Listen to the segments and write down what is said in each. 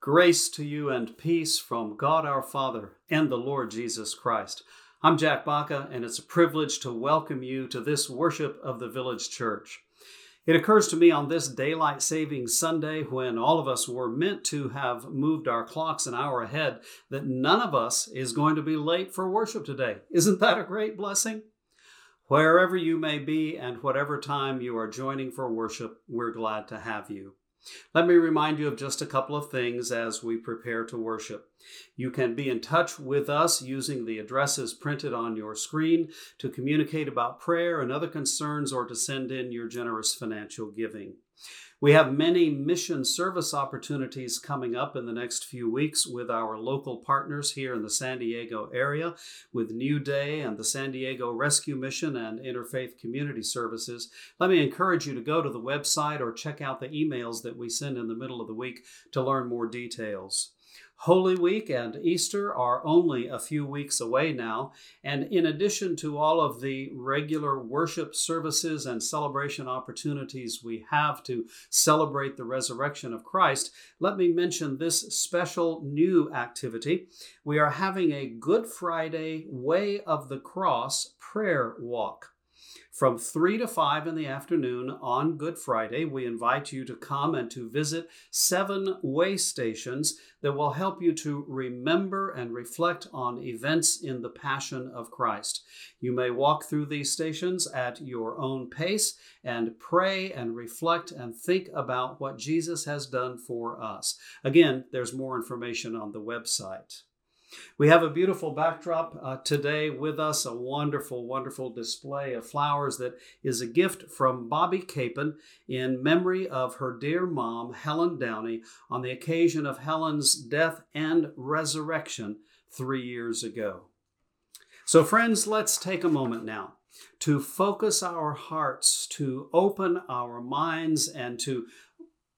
Grace to you and peace from God our Father and the Lord Jesus Christ. I'm Jack Baca, and it's a privilege to welcome you to this worship of the Village Church. It occurs to me on this daylight saving Sunday when all of us were meant to have moved our clocks an hour ahead that none of us is going to be late for worship today. Isn't that a great blessing? Wherever you may be and whatever time you are joining for worship, we're glad to have you. Let me remind you of just a couple of things as we prepare to worship. You can be in touch with us using the addresses printed on your screen to communicate about prayer and other concerns or to send in your generous financial giving. We have many mission service opportunities coming up in the next few weeks with our local partners here in the San Diego area, with New Day and the San Diego Rescue Mission and Interfaith Community Services. Let me encourage you to go to the website or check out the emails that we send in the middle of the week to learn more details. Holy Week and Easter are only a few weeks away now, and in addition to all of the regular worship services and celebration opportunities we have to celebrate the resurrection of Christ, let me mention this special new activity. We are having a Good Friday Way of the Cross prayer walk. From 3 to 5 in the afternoon on Good Friday, we invite you to come and to visit seven way stations that will help you to remember and reflect on events in the Passion of Christ. You may walk through these stations at your own pace and pray and reflect and think about what Jesus has done for us. Again, there's more information on the website. We have a beautiful backdrop uh, today with us, a wonderful, wonderful display of flowers that is a gift from Bobby Capon in memory of her dear mom, Helen Downey, on the occasion of Helen's death and resurrection three years ago. So, friends, let's take a moment now to focus our hearts, to open our minds, and to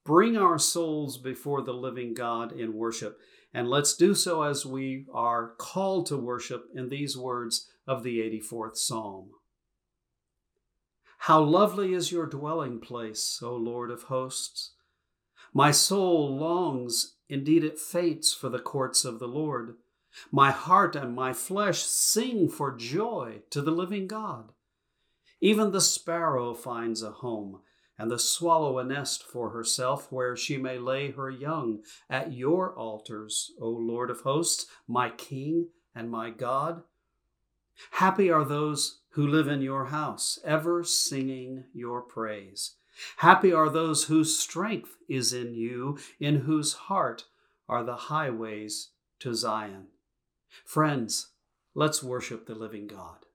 bring our souls before the living God in worship. And let's do so as we are called to worship in these words of the 84th Psalm. How lovely is your dwelling place, O Lord of hosts! My soul longs, indeed it faints, for the courts of the Lord. My heart and my flesh sing for joy to the living God. Even the sparrow finds a home and the swallow a nest for herself where she may lay her young at your altars, O Lord of hosts, my King and my God. Happy are those who live in your house, ever singing your praise. Happy are those whose strength is in you, in whose heart are the highways to Zion. Friends, let's worship the living God.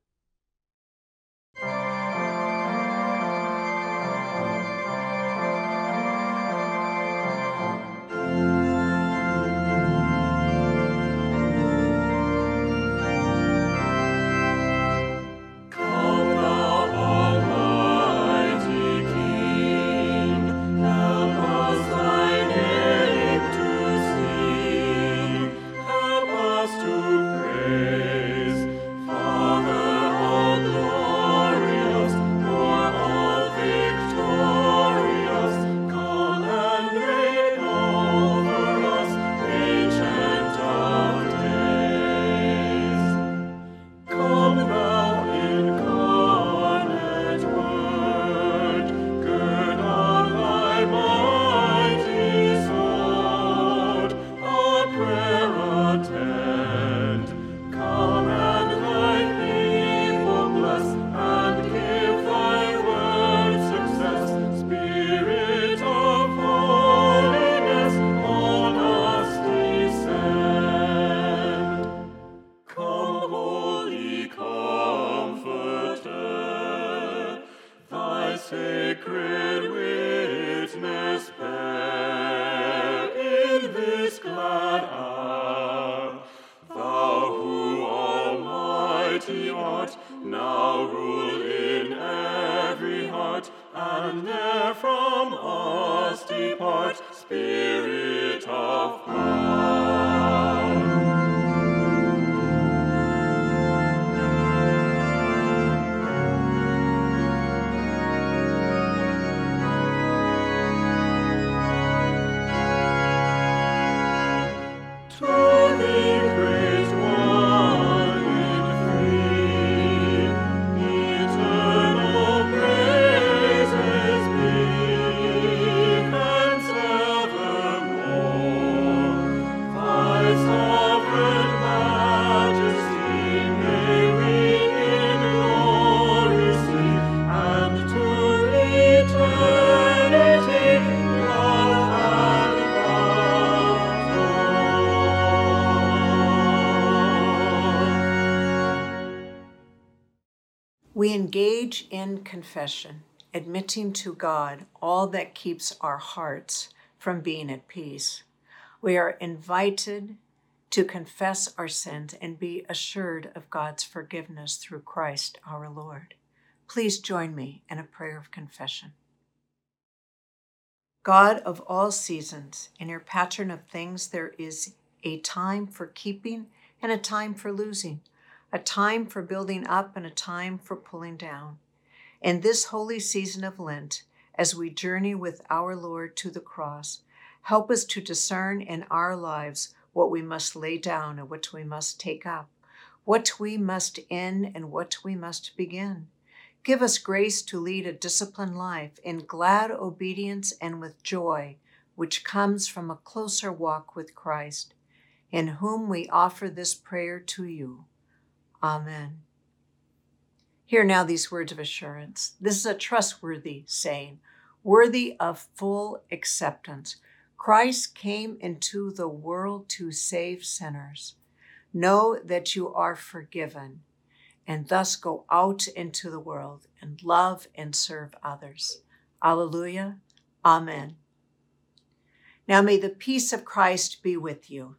In confession, admitting to God all that keeps our hearts from being at peace. We are invited to confess our sins and be assured of God's forgiveness through Christ our Lord. Please join me in a prayer of confession. God of all seasons, in your pattern of things, there is a time for keeping and a time for losing, a time for building up and a time for pulling down. In this holy season of Lent, as we journey with our Lord to the cross, help us to discern in our lives what we must lay down and what we must take up, what we must end and what we must begin. Give us grace to lead a disciplined life in glad obedience and with joy, which comes from a closer walk with Christ, in whom we offer this prayer to you. Amen. Hear now these words of assurance. This is a trustworthy saying, worthy of full acceptance. Christ came into the world to save sinners. Know that you are forgiven and thus go out into the world and love and serve others. Alleluia. Amen. Now may the peace of Christ be with you.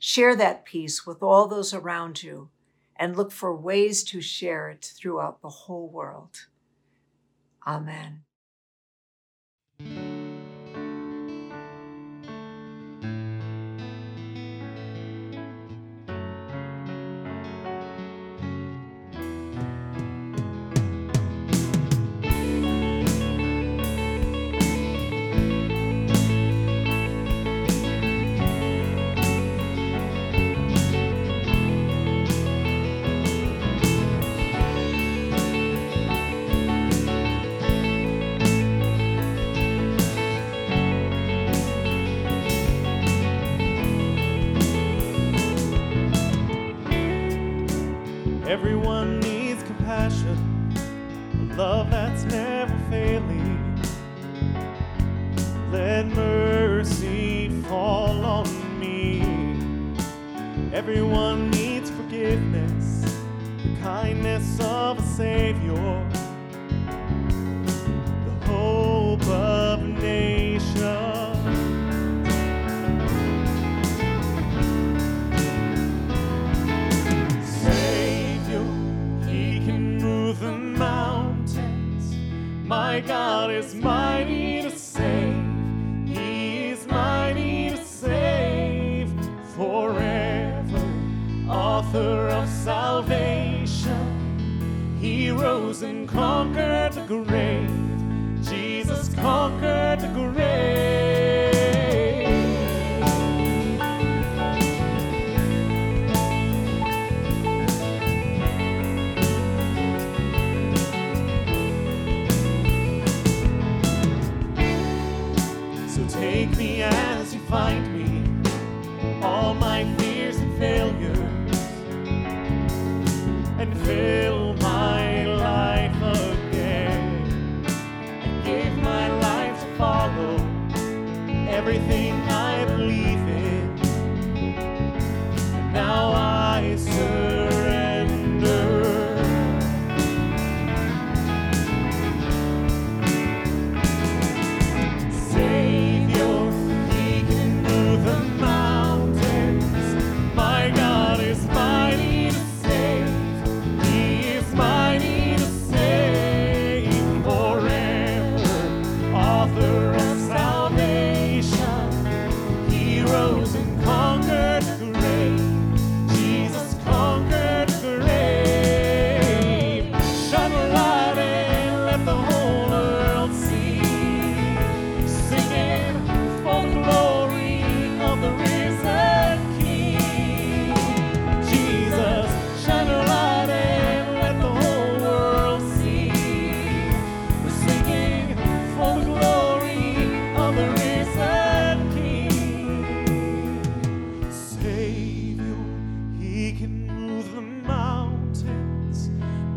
Share that peace with all those around you and look for ways to share it throughout the whole world. Amen. Rose and conquered the grave. Jesus conquered the grave.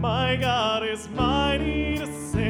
My God is mighty to save.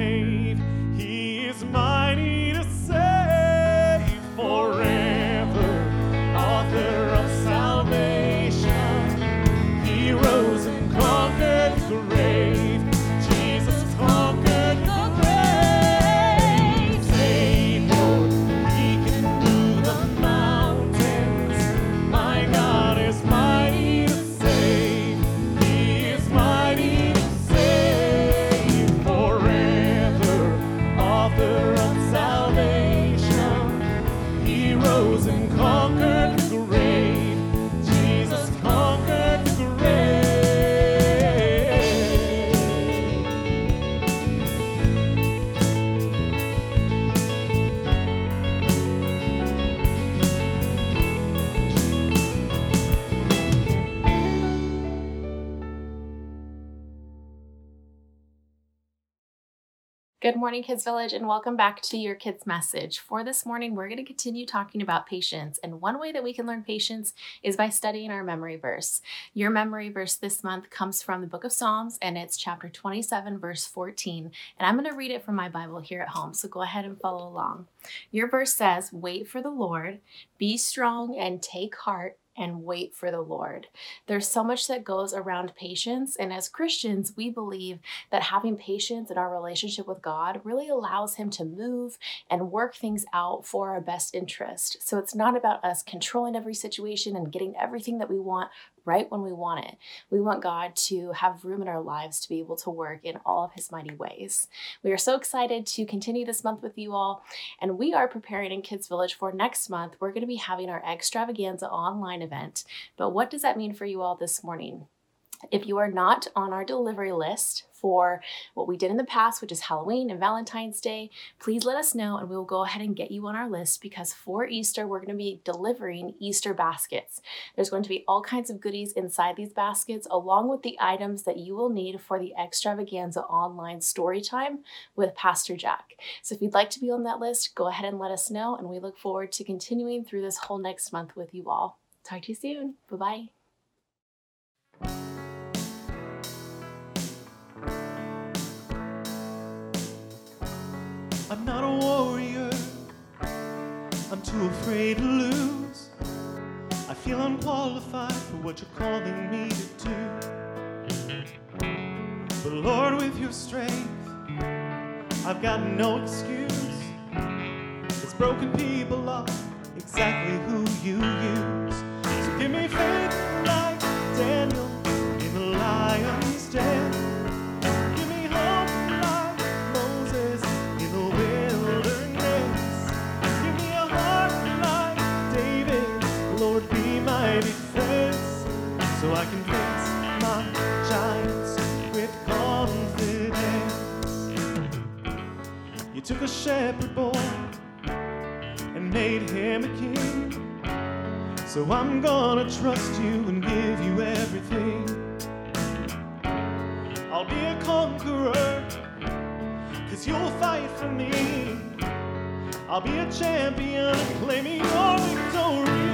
Morning, Kids Village, and welcome back to your Kids Message. For this morning, we're going to continue talking about patience. And one way that we can learn patience is by studying our memory verse. Your memory verse this month comes from the book of Psalms, and it's chapter 27, verse 14. And I'm going to read it from my Bible here at home, so go ahead and follow along. Your verse says, Wait for the Lord, be strong, and take heart and wait for the Lord. There's so much that goes around patience. And as Christians, we believe that having patience in our relationship with God really allows Him to move and work things out for our best interest. So it's not about us controlling every situation and getting everything that we want right when we want it. We want God to have room in our lives to be able to work in all of His mighty ways. We are so excited to continue this month with you all, and we are preparing in Kids Village for next month. We're going to be having our extravaganza online event. But what does that mean for you all this morning? If you are not on our delivery list for what we did in the past, which is Halloween and Valentine's Day, please let us know and we will go ahead and get you on our list because for Easter, we're going to be delivering Easter baskets. There's going to be all kinds of goodies inside these baskets, along with the items that you will need for the extravaganza online story time with Pastor Jack. So if you'd like to be on that list, go ahead and let us know, and we look forward to continuing through this whole next month with you all. Talk to you soon. Bye bye. I'm not a warrior. I'm too afraid to lose. I feel unqualified for what you're calling me to do. But Lord, with your strength, I've got no excuse. It's broken people are exactly who you use. So give me faith like Daniel You took a shepherd boy and made him a king. So I'm gonna trust you and give you everything. I'll be a conqueror, cause you'll fight for me. I'll be a champion, claiming your victory.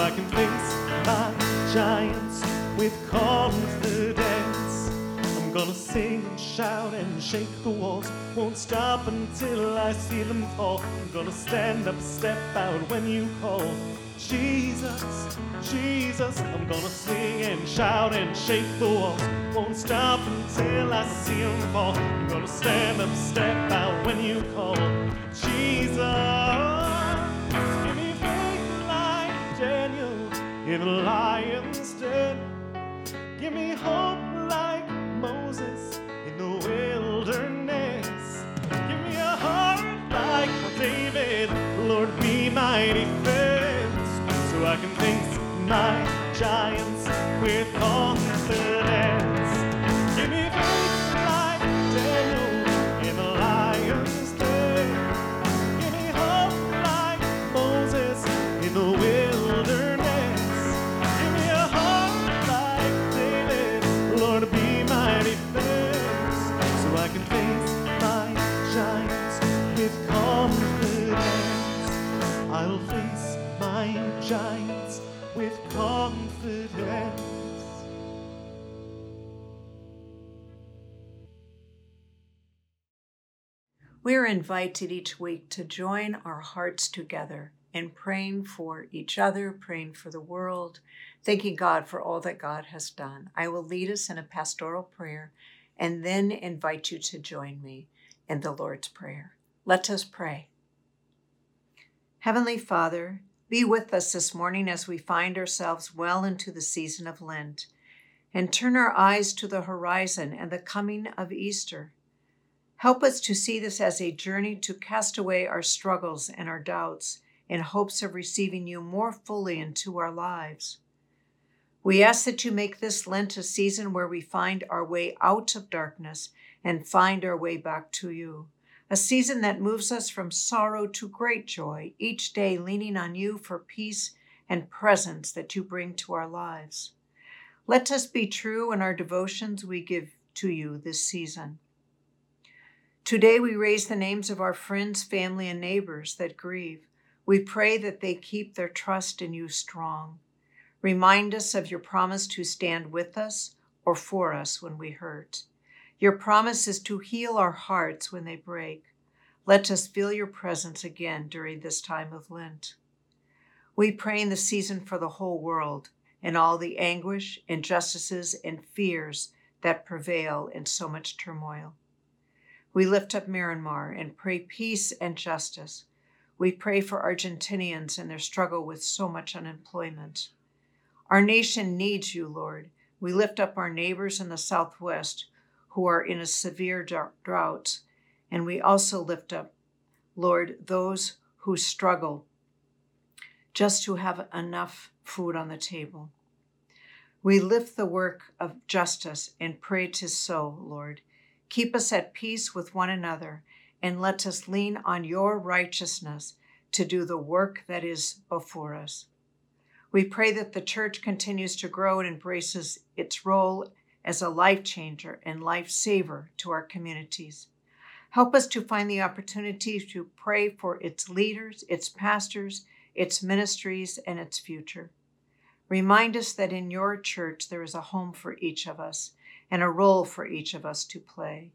I can face my giants with confidence. I'm gonna sing and shout and shake the walls. Won't stop until I see them fall. I'm gonna stand up, step out when you call. Jesus, Jesus, I'm gonna sing and shout and shake the walls. Won't stop until I see them fall. I'm gonna stand up, step out when you call. Jesus, in a lion's den. Give me hope like Moses in the wilderness. Give me a heart like David. Lord, be my defense. So I can face my giants with confidence. Confidence. We are invited each week to join our hearts together in praying for each other, praying for the world, thanking God for all that God has done. I will lead us in a pastoral prayer and then invite you to join me in the Lord's Prayer. Let us pray. Heavenly Father, be with us this morning as we find ourselves well into the season of Lent and turn our eyes to the horizon and the coming of Easter. Help us to see this as a journey to cast away our struggles and our doubts in hopes of receiving you more fully into our lives. We ask that you make this Lent a season where we find our way out of darkness and find our way back to you. A season that moves us from sorrow to great joy, each day leaning on you for peace and presence that you bring to our lives. Let us be true in our devotions we give to you this season. Today we raise the names of our friends, family, and neighbors that grieve. We pray that they keep their trust in you strong. Remind us of your promise to stand with us or for us when we hurt. Your promise is to heal our hearts when they break. Let us feel your presence again during this time of Lent. We pray in the season for the whole world and all the anguish, injustices, and fears that prevail in so much turmoil. We lift up Myanmar and pray peace and justice. We pray for Argentinians and their struggle with so much unemployment. Our nation needs you, Lord. We lift up our neighbors in the Southwest who are in a severe drought, and we also lift up, Lord, those who struggle just to have enough food on the table. We lift the work of justice and pray to so, Lord. Keep us at peace with one another and let us lean on your righteousness to do the work that is before us. We pray that the church continues to grow and embraces its role as a life changer and life saver to our communities. Help us to find the opportunity to pray for its leaders, its pastors, its ministries, and its future. Remind us that in your church there is a home for each of us and a role for each of us to play.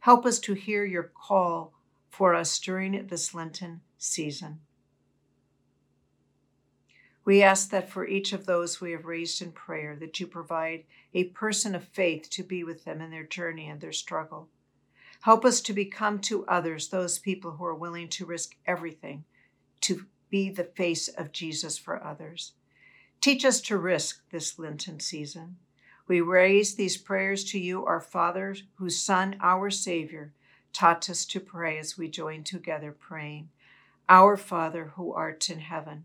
Help us to hear your call for us during this Lenten season. We ask that for each of those we have raised in prayer, that you provide a person of faith to be with them in their journey and their struggle. Help us to become to others those people who are willing to risk everything to be the face of Jesus for others. Teach us to risk this Lenten season. We raise these prayers to you, our Father, whose Son, our Savior, taught us to pray as we join together praying. Our Father, who art in heaven,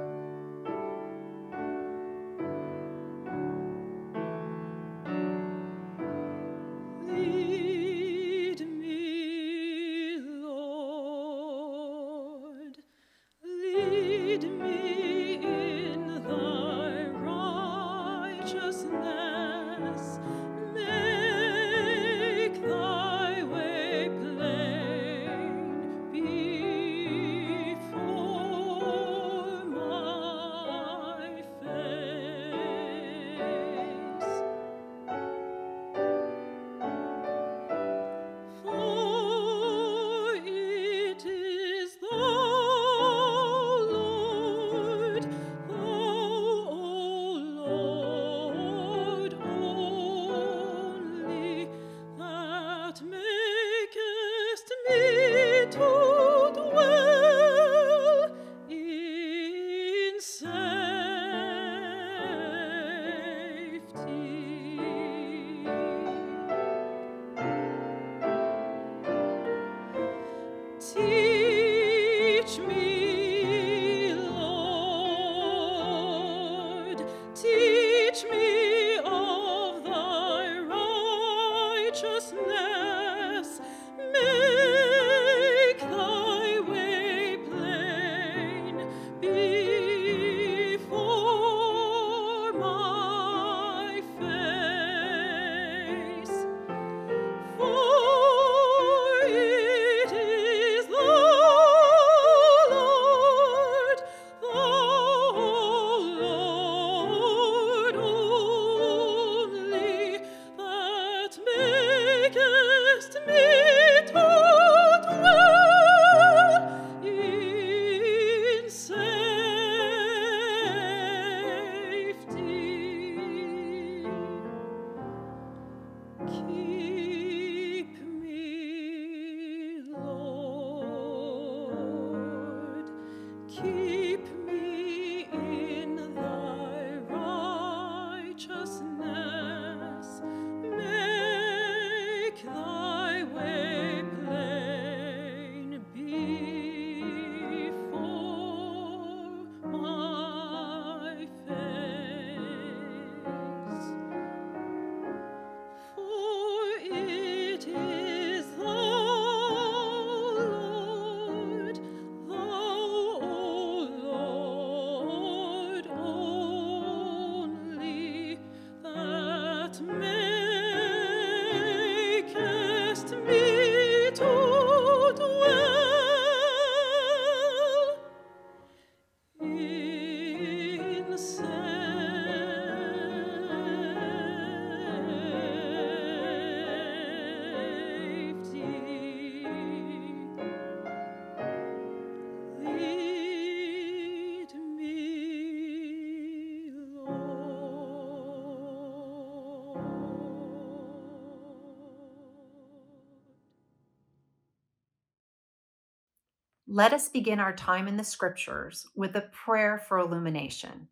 Let us begin our time in the scriptures with a prayer for illumination.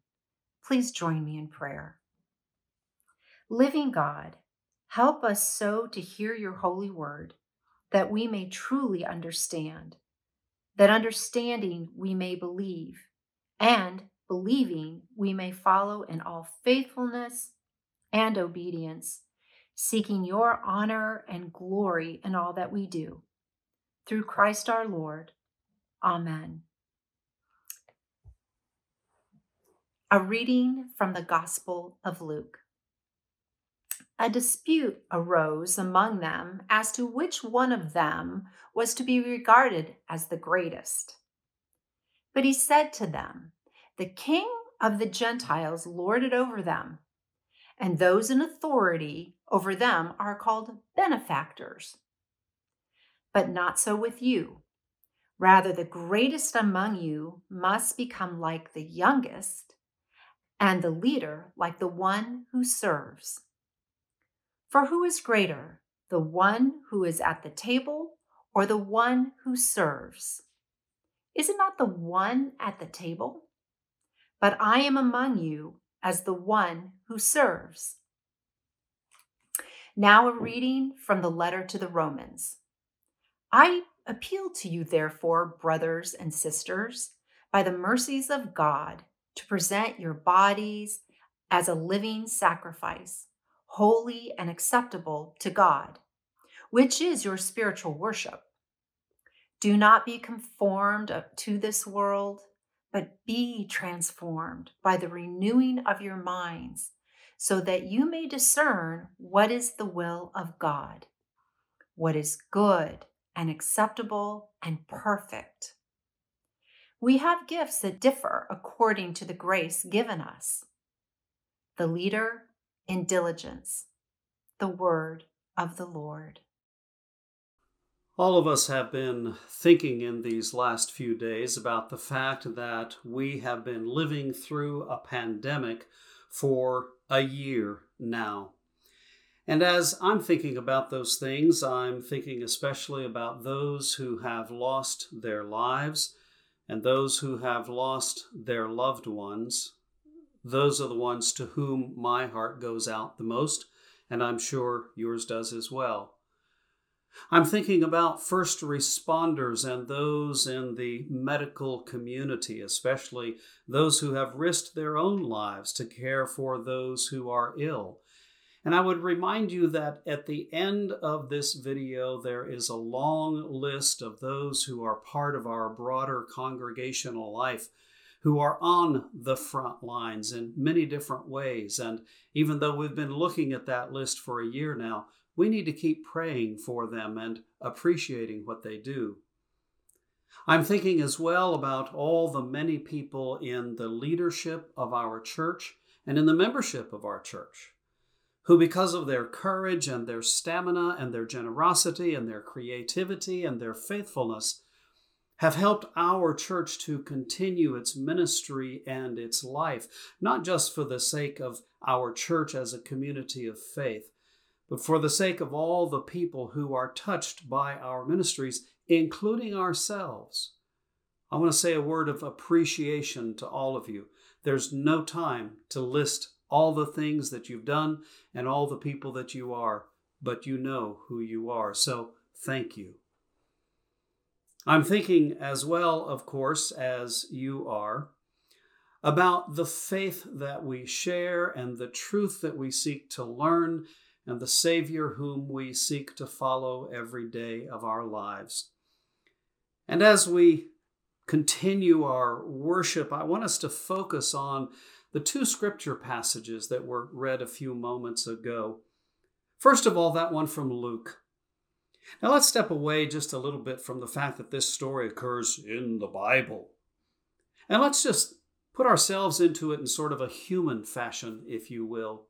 Please join me in prayer. Living God, help us so to hear your holy word that we may truly understand, that understanding we may believe, and believing we may follow in all faithfulness and obedience, seeking your honor and glory in all that we do. Through Christ our Lord. Amen. A reading from the Gospel of Luke. A dispute arose among them as to which one of them was to be regarded as the greatest. But he said to them, The king of the Gentiles lorded over them, and those in authority over them are called benefactors. But not so with you. Rather, the greatest among you must become like the youngest, and the leader like the one who serves. For who is greater, the one who is at the table or the one who serves? Is it not the one at the table? But I am among you as the one who serves. Now, a reading from the letter to the Romans. I appeal to you, therefore, brothers and sisters, by the mercies of God, to present your bodies as a living sacrifice, holy and acceptable to God, which is your spiritual worship. Do not be conformed to this world, but be transformed by the renewing of your minds, so that you may discern what is the will of God, what is good and acceptable and perfect. We have gifts that differ according to the grace given us. The leader in diligence, the word of the Lord. All of us have been thinking in these last few days about the fact that we have been living through a pandemic for a year now. And as I'm thinking about those things, I'm thinking especially about those who have lost their lives and those who have lost their loved ones. Those are the ones to whom my heart goes out the most, and I'm sure yours does as well. I'm thinking about first responders and those in the medical community, especially those who have risked their own lives to care for those who are ill and I would remind you that at the end of this video, there is a long list of those who are part of our broader congregational life who are on the front lines in many different ways. And even though we've been looking at that list for a year now, we need to keep praying for them and appreciating what they do. I'm thinking as well about all the many people in the leadership of our church and in the membership of our church who, because of their courage and their stamina and their generosity and their creativity and their faithfulness, have helped our church to continue its ministry and its life, not just for the sake of our church as a community of faith, but for the sake of all the people who are touched by our ministries, including ourselves. I want to say a word of appreciation to all of you. There's no time to list all the things that you've done and all the people that you are, but you know who you are. So thank you. I'm thinking as well, of course, as you are, about the faith that we share and the truth that we seek to learn and the Savior whom we seek to follow every day of our lives. And as we continue our worship, I want us to focus on the two scripture passages that were read a few moments ago. First of all, that one from Luke. Now let's step away just a little bit from the fact that this story occurs in the Bible. And let's just put ourselves into it in sort of a human fashion, if you will.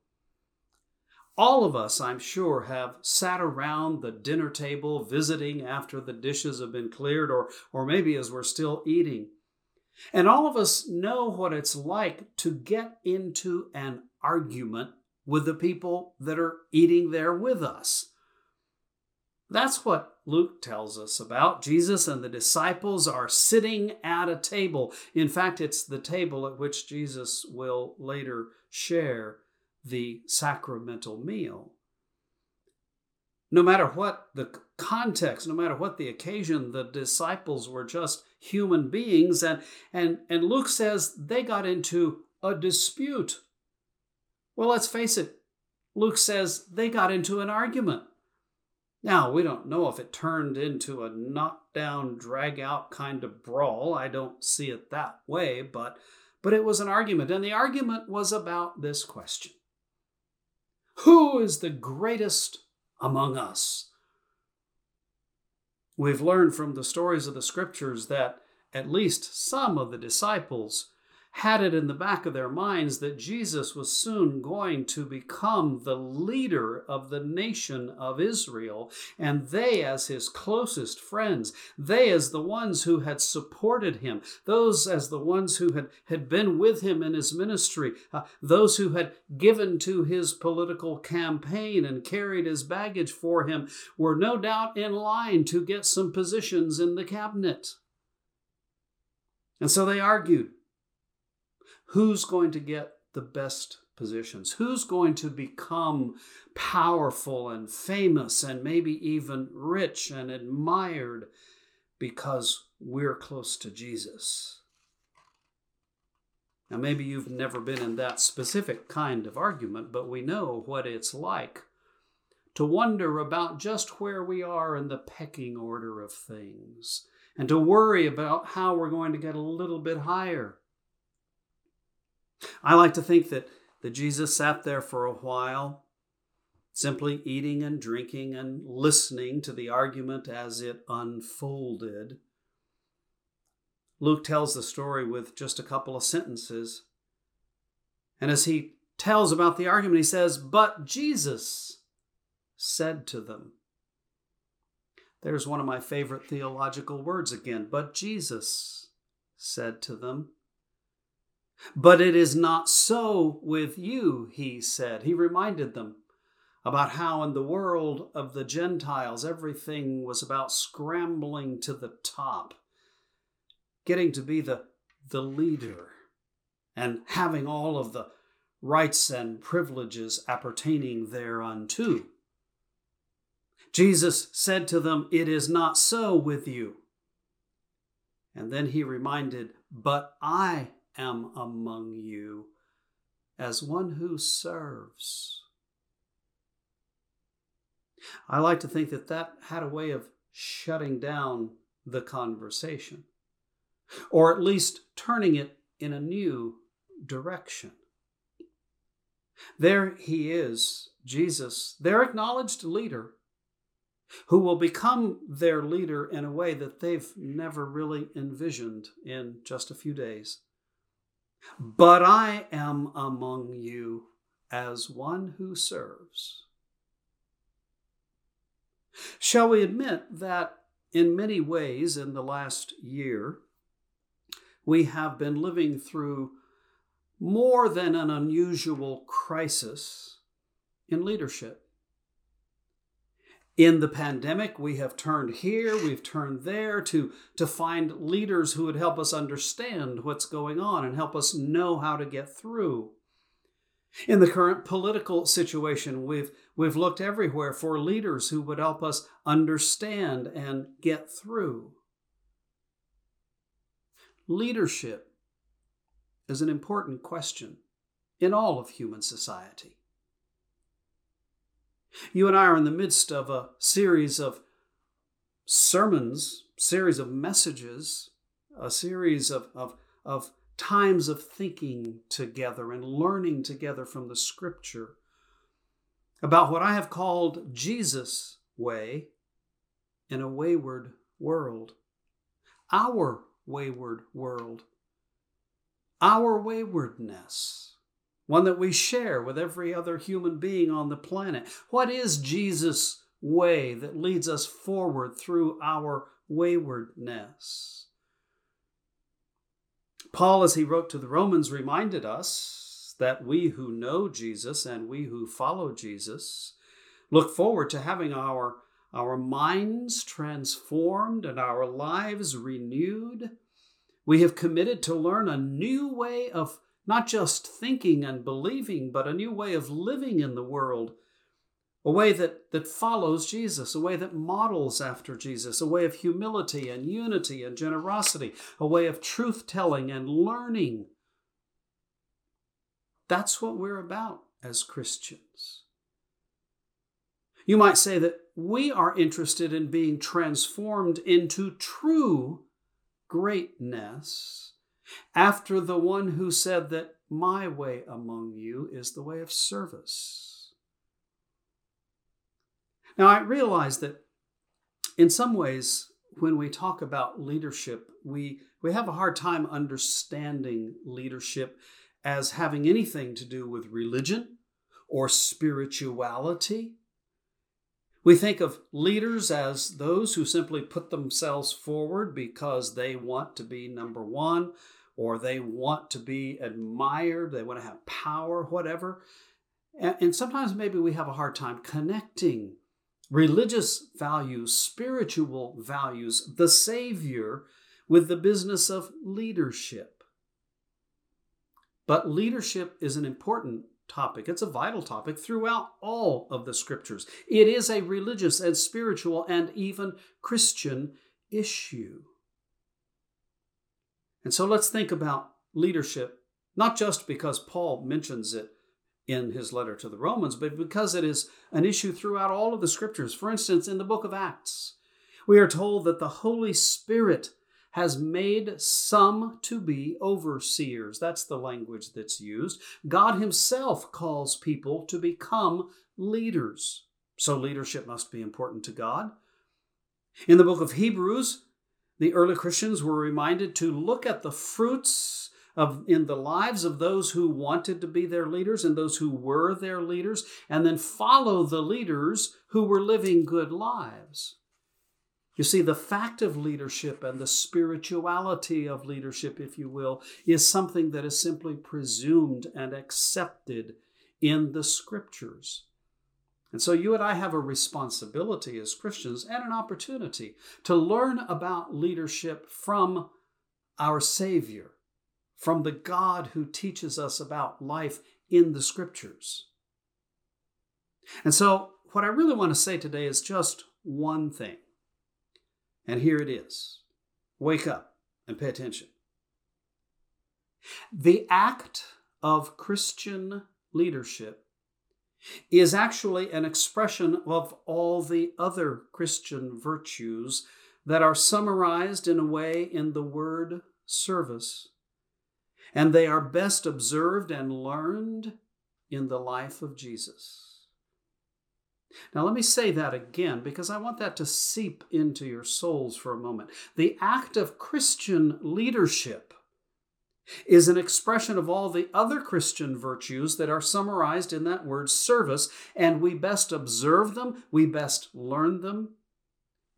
All of us, I'm sure, have sat around the dinner table visiting after the dishes have been cleared, or, or maybe as we're still eating. And all of us know what it's like to get into an argument with the people that are eating there with us. That's what Luke tells us about. Jesus and the disciples are sitting at a table. In fact, it's the table at which Jesus will later share the sacramental meal. No matter what the context, no matter what the occasion, the disciples were just human beings. And, and, and Luke says they got into a dispute. Well, let's face it, Luke says they got into an argument. Now, we don't know if it turned into a knockdown, drag out kind of brawl. I don't see it that way, but, but it was an argument. And the argument was about this question Who is the greatest among us? We've learned from the stories of the scriptures that at least some of the disciples had it in the back of their minds that Jesus was soon going to become the leader of the nation of Israel, and they, as his closest friends, they, as the ones who had supported him, those as the ones who had, had been with him in his ministry, uh, those who had given to his political campaign and carried his baggage for him, were no doubt in line to get some positions in the cabinet. And so they argued who's going to get the best positions? Who's going to become powerful and famous and maybe even rich and admired because we're close to Jesus? Now, maybe you've never been in that specific kind of argument, but we know what it's like to wonder about just where we are in the pecking order of things and to worry about how we're going to get a little bit higher I like to think that, that Jesus sat there for a while, simply eating and drinking and listening to the argument as it unfolded. Luke tells the story with just a couple of sentences. And as he tells about the argument, he says, But Jesus said to them. There's one of my favorite theological words again. But Jesus said to them. But it is not so with you, he said. He reminded them about how in the world of the Gentiles everything was about scrambling to the top, getting to be the, the leader, and having all of the rights and privileges appertaining thereunto. Jesus said to them, It is not so with you. And then he reminded, But I am among you as one who serves. I like to think that that had a way of shutting down the conversation, or at least turning it in a new direction. There he is, Jesus, their acknowledged leader, who will become their leader in a way that they've never really envisioned in just a few days. But I am among you as one who serves. Shall we admit that in many ways in the last year, we have been living through more than an unusual crisis in leadership? In the pandemic, we have turned here, we've turned there to, to find leaders who would help us understand what's going on and help us know how to get through. In the current political situation, we've, we've looked everywhere for leaders who would help us understand and get through. Leadership is an important question in all of human society. You and I are in the midst of a series of sermons, series of messages, a series of, of, of times of thinking together and learning together from the scripture about what I have called Jesus' way in a wayward world. Our wayward world. Our waywardness one that we share with every other human being on the planet. What is Jesus' way that leads us forward through our waywardness? Paul, as he wrote to the Romans, reminded us that we who know Jesus and we who follow Jesus look forward to having our, our minds transformed and our lives renewed. We have committed to learn a new way of not just thinking and believing, but a new way of living in the world, a way that, that follows Jesus, a way that models after Jesus, a way of humility and unity and generosity, a way of truth telling and learning. That's what we're about as Christians. You might say that we are interested in being transformed into true greatness after the one who said that my way among you is the way of service. Now, I realize that in some ways, when we talk about leadership, we, we have a hard time understanding leadership as having anything to do with religion or spirituality. We think of leaders as those who simply put themselves forward because they want to be number one or they want to be admired, they want to have power, whatever. And, sometimes maybe we have a hard time connecting religious values, spiritual values, the Savior with the business of leadership. But leadership is an important topic. It's a vital topic throughout all of the scriptures. It is a religious and spiritual and even Christian issue. And so let's think about leadership, not just because Paul mentions it in his letter to the Romans, but because it is an issue throughout all of the scriptures. For instance, in the book of Acts, we are told that the Holy Spirit has made some to be overseers. That's the language that's used. God Himself calls people to become leaders. So leadership must be important to God. In the book of Hebrews, the early Christians were reminded to look at the fruits of in the lives of those who wanted to be their leaders and those who were their leaders, and then follow the leaders who were living good lives. You see, the fact of leadership and the spirituality of leadership, if you will, is something that is simply presumed and accepted in the scriptures. And so you and I have a responsibility as Christians and an opportunity to learn about leadership from our Savior, from the God who teaches us about life in the Scriptures. And so, what I really want to say today is just one thing. And here it is wake up and pay attention. The act of Christian leadership is actually an expression of all the other Christian virtues that are summarized in a way in the word service. And they are best observed and learned in the life of Jesus. Now, let me say that again because I want that to seep into your souls for a moment. The act of Christian leadership is an expression of all the other Christian virtues that are summarized in that word service, and we best observe them, we best learn them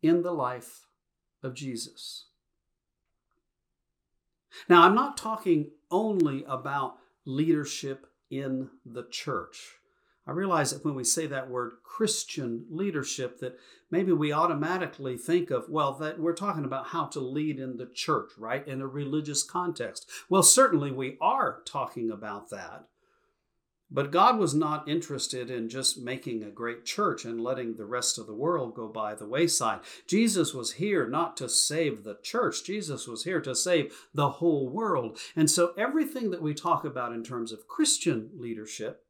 in the life of Jesus. Now, I'm not talking only about leadership in the church. I realize that when we say that word Christian leadership, that maybe we automatically think of, well, that we're talking about how to lead in the church, right? In a religious context. Well, certainly we are talking about that. But God was not interested in just making a great church and letting the rest of the world go by the wayside. Jesus was here not to save the church, Jesus was here to save the whole world. And so everything that we talk about in terms of Christian leadership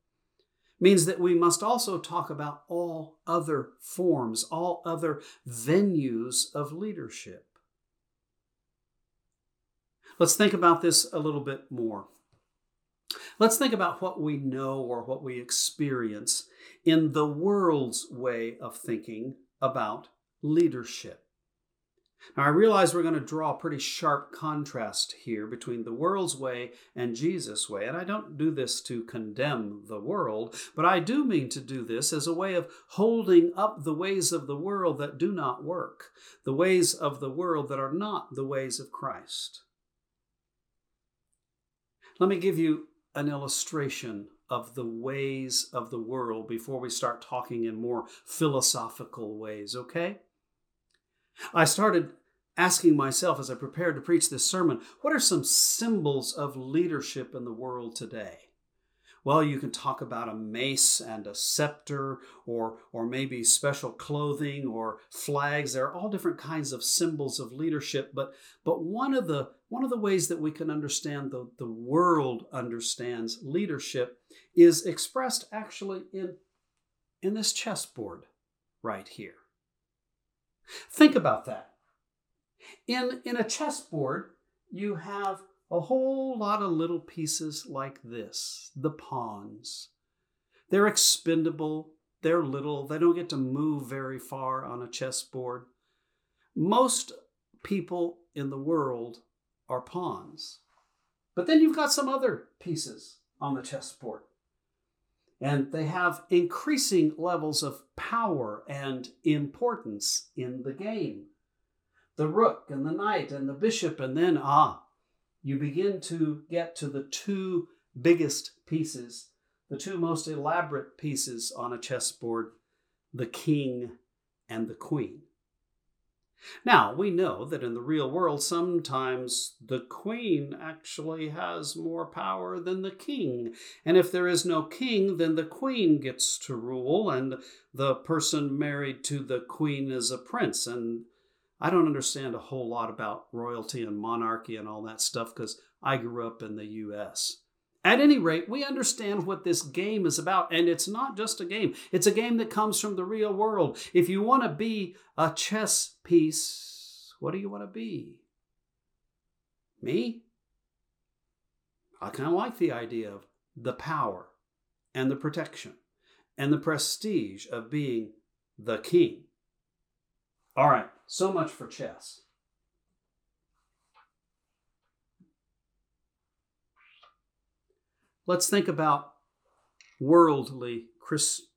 means that we must also talk about all other forms, all other venues of leadership. Let's think about this a little bit more. Let's think about what we know or what we experience in the world's way of thinking about leadership. Now, I realize we're going to draw a pretty sharp contrast here between the world's way and Jesus' way. And I don't do this to condemn the world, but I do mean to do this as a way of holding up the ways of the world that do not work, the ways of the world that are not the ways of Christ. Let me give you an illustration of the ways of the world before we start talking in more philosophical ways, okay? I started asking myself as I prepared to preach this sermon what are some symbols of leadership in the world today? Well, you can talk about a mace and a scepter, or, or maybe special clothing or flags. There are all different kinds of symbols of leadership, but, but one, of the, one of the ways that we can understand the, the world understands leadership is expressed actually in, in this chessboard right here. Think about that. In, in a chessboard, you have a whole lot of little pieces like this the pawns. They're expendable, they're little, they don't get to move very far on a chessboard. Most people in the world are pawns. But then you've got some other pieces on the chessboard. And they have increasing levels of power and importance in the game. The rook and the knight and the bishop, and then, ah, you begin to get to the two biggest pieces, the two most elaborate pieces on a chessboard the king and the queen. Now, we know that in the real world, sometimes the queen actually has more power than the king. And if there is no king, then the queen gets to rule, and the person married to the queen is a prince. And I don't understand a whole lot about royalty and monarchy and all that stuff because I grew up in the US. At any rate, we understand what this game is about, and it's not just a game. It's a game that comes from the real world. If you want to be a chess piece, what do you want to be? Me? I kind of like the idea of the power and the protection and the prestige of being the king. All right, so much for chess. Let's think about worldly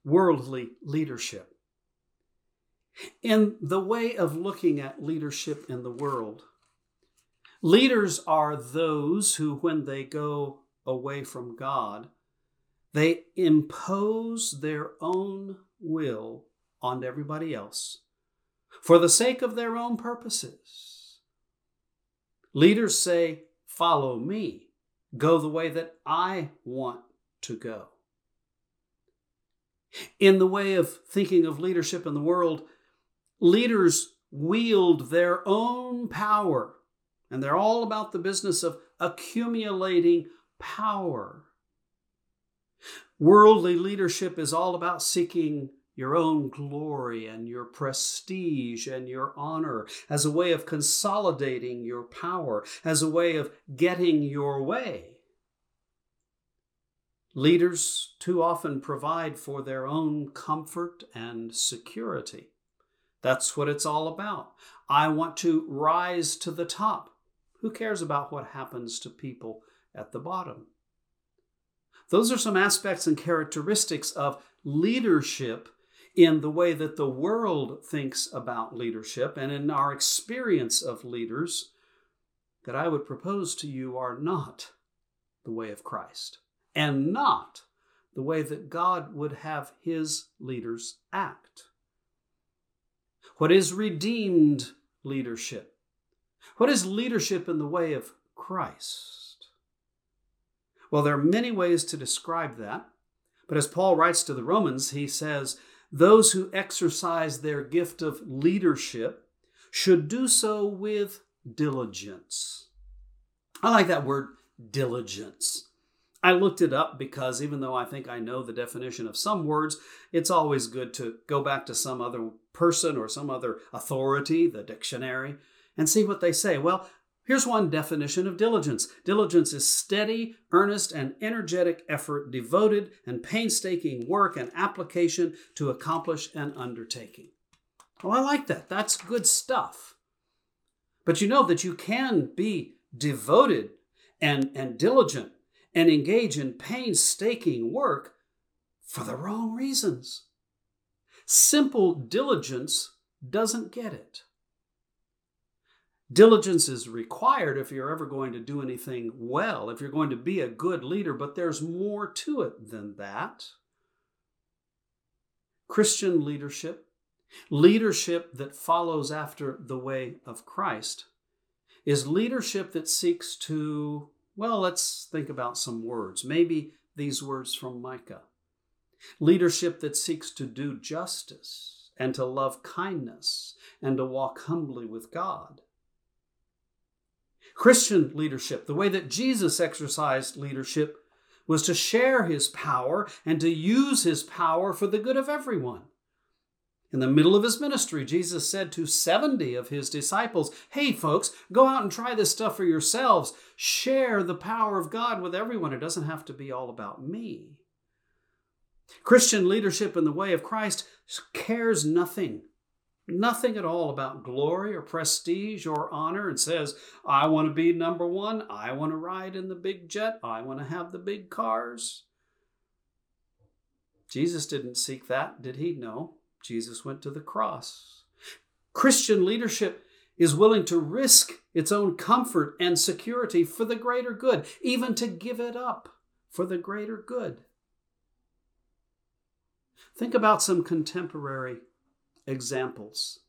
worldly leadership. In the way of looking at leadership in the world, leaders are those who, when they go away from God, they impose their own will on everybody else for the sake of their own purposes. Leaders say, Follow me go the way that I want to go. In the way of thinking of leadership in the world, leaders wield their own power, and they're all about the business of accumulating power. Worldly leadership is all about seeking your own glory and your prestige and your honor as a way of consolidating your power, as a way of getting your way. Leaders too often provide for their own comfort and security. That's what it's all about. I want to rise to the top. Who cares about what happens to people at the bottom? Those are some aspects and characteristics of leadership in the way that the world thinks about leadership and in our experience of leaders that I would propose to you are not the way of Christ and not the way that God would have his leaders act. What is redeemed leadership? What is leadership in the way of Christ? Well, there are many ways to describe that, but as Paul writes to the Romans, he says, Those who exercise their gift of leadership should do so with diligence. I like that word, diligence. I looked it up because even though I think I know the definition of some words, it's always good to go back to some other person or some other authority, the dictionary, and see what they say. Well, here's one definition of diligence diligence is steady, earnest, and energetic effort, devoted and painstaking work and application to accomplish an undertaking. Well, I like that. That's good stuff. But you know that you can be devoted and, and diligent and engage in painstaking work for the wrong reasons. Simple diligence doesn't get it. Diligence is required if you're ever going to do anything well, if you're going to be a good leader, but there's more to it than that. Christian leadership, leadership that follows after the way of Christ, is leadership that seeks to well, let's think about some words. Maybe these words from Micah leadership that seeks to do justice and to love kindness and to walk humbly with God. Christian leadership, the way that Jesus exercised leadership, was to share his power and to use his power for the good of everyone. In the middle of his ministry, Jesus said to 70 of his disciples, Hey, folks, go out and try this stuff for yourselves. Share the power of God with everyone. It doesn't have to be all about me. Christian leadership in the way of Christ cares nothing, nothing at all about glory or prestige or honor and says, I want to be number one. I want to ride in the big jet. I want to have the big cars. Jesus didn't seek that, did he? No. Jesus went to the cross. Christian leadership is willing to risk its own comfort and security for the greater good, even to give it up for the greater good. Think about some contemporary examples.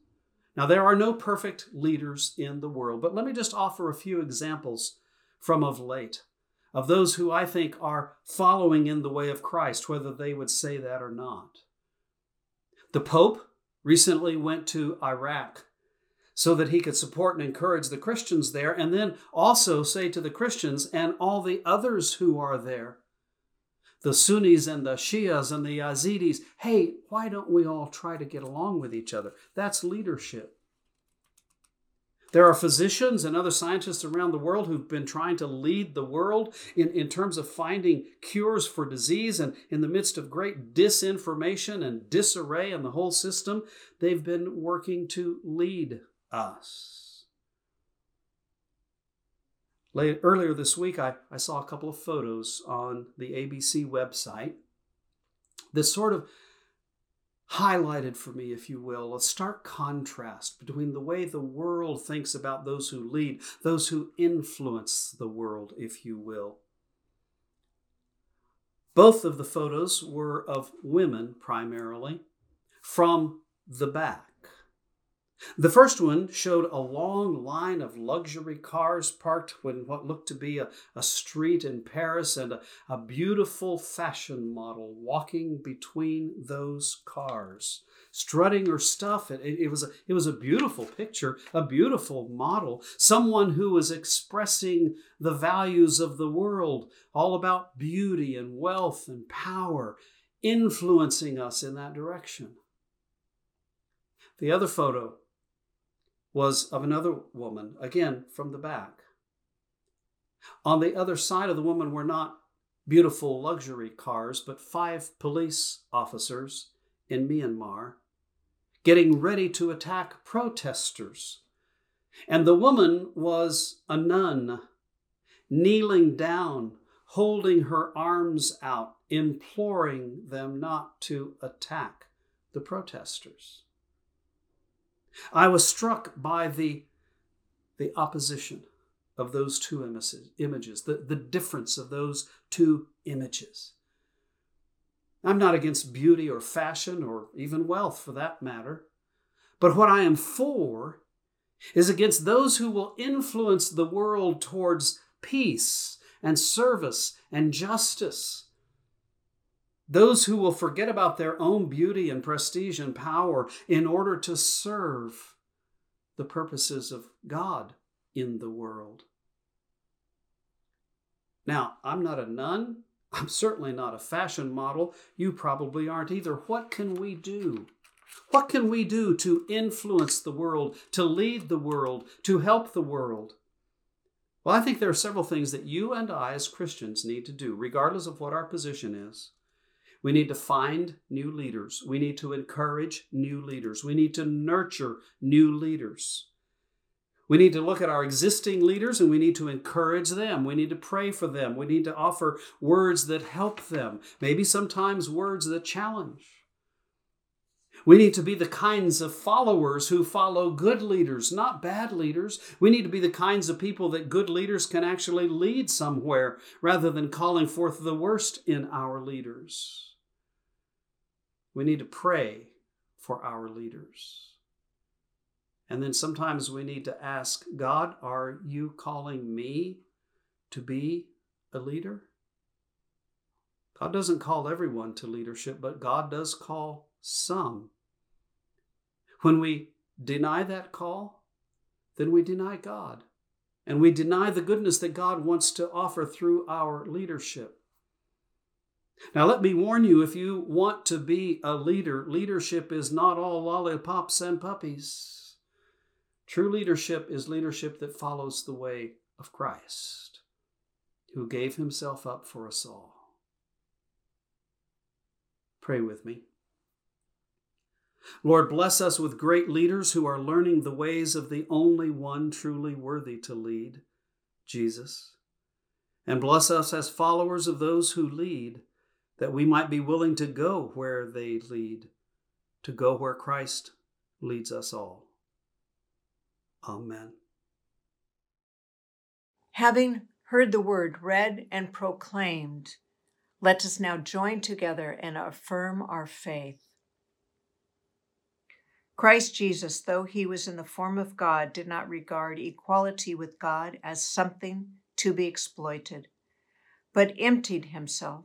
Now, there are no perfect leaders in the world, but let me just offer a few examples from of late of those who I think are following in the way of Christ, whether they would say that or not. The Pope recently went to Iraq so that he could support and encourage the Christians there, and then also say to the Christians and all the others who are there, the Sunnis and the Shias and the Yazidis, hey, why don't we all try to get along with each other? That's leadership. There are physicians and other scientists around the world who've been trying to lead the world in, in terms of finding cures for disease. And in the midst of great disinformation and disarray in the whole system, they've been working to lead us. Late, earlier this week, I, I saw a couple of photos on the ABC website. This sort of highlighted for me, if you will, a stark contrast between the way the world thinks about those who lead, those who influence the world, if you will. Both of the photos were of women primarily from the back. The first one showed a long line of luxury cars parked in what looked to be a, a street in Paris and a, a beautiful fashion model walking between those cars, strutting her stuff. It, it, was a, it was a beautiful picture, a beautiful model, someone who was expressing the values of the world, all about beauty and wealth and power, influencing us in that direction. The other photo was of another woman, again from the back. On the other side of the woman were not beautiful luxury cars, but five police officers in Myanmar getting ready to attack protesters. And the woman was a nun, kneeling down, holding her arms out, imploring them not to attack the protesters. I was struck by the, the opposition of those two images, the, the difference of those two images. I'm not against beauty or fashion or even wealth for that matter. But what I am for is against those who will influence the world towards peace and service and justice. Those who will forget about their own beauty and prestige and power in order to serve the purposes of God in the world. Now, I'm not a nun. I'm certainly not a fashion model. You probably aren't either. What can we do? What can we do to influence the world, to lead the world, to help the world? Well, I think there are several things that you and I, as Christians, need to do, regardless of what our position is. We need to find new leaders. We need to encourage new leaders. We need to nurture new leaders. We need to look at our existing leaders and we need to encourage them. We need to pray for them. We need to offer words that help them, maybe sometimes words that challenge. We need to be the kinds of followers who follow good leaders, not bad leaders. We need to be the kinds of people that good leaders can actually lead somewhere rather than calling forth the worst in our leaders. We need to pray for our leaders. And then sometimes we need to ask God, are you calling me to be a leader? God doesn't call everyone to leadership, but God does call some. When we deny that call, then we deny God. And we deny the goodness that God wants to offer through our leadership. Now, let me warn you if you want to be a leader, leadership is not all lollipops and puppies. True leadership is leadership that follows the way of Christ, who gave himself up for us all. Pray with me. Lord, bless us with great leaders who are learning the ways of the only one truly worthy to lead, Jesus. And bless us as followers of those who lead, that we might be willing to go where they lead, to go where Christ leads us all. Amen. Having heard the word read and proclaimed, let us now join together and affirm our faith. Christ Jesus, though he was in the form of God, did not regard equality with God as something to be exploited, but emptied himself,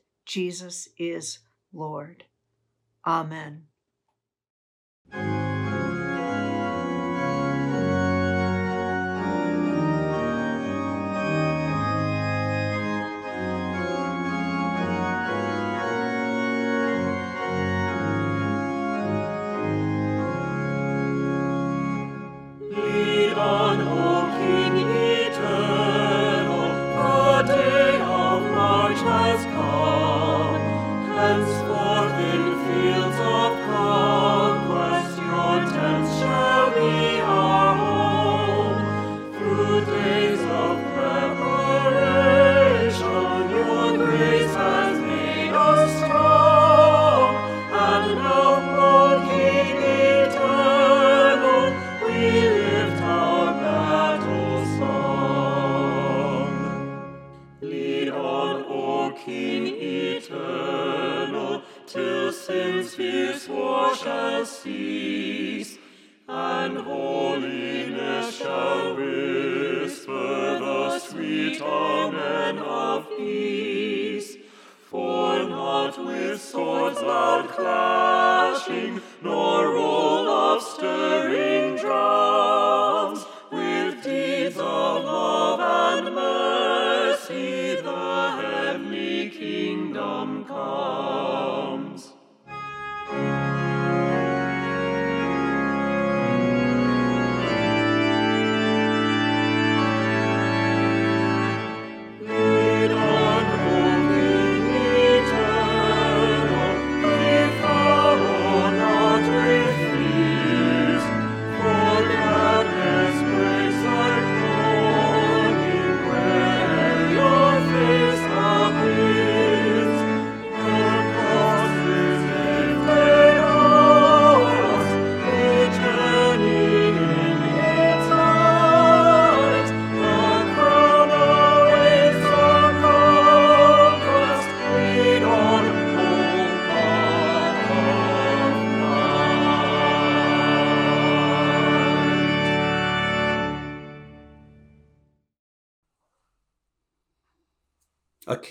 Jesus is Lord. Amen.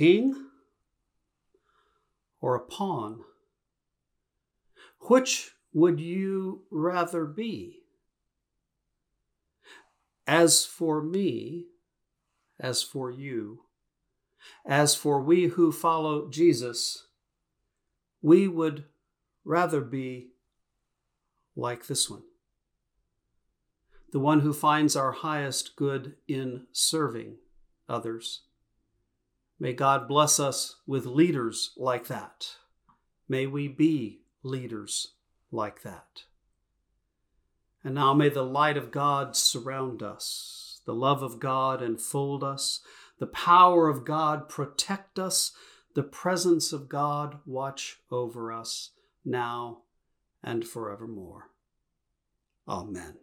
King or a pawn? Which would you rather be? As for me, as for you, as for we who follow Jesus, we would rather be like this one the one who finds our highest good in serving others. May God bless us with leaders like that. May we be leaders like that. And now may the light of God surround us, the love of God enfold us, the power of God protect us, the presence of God watch over us now and forevermore. Amen.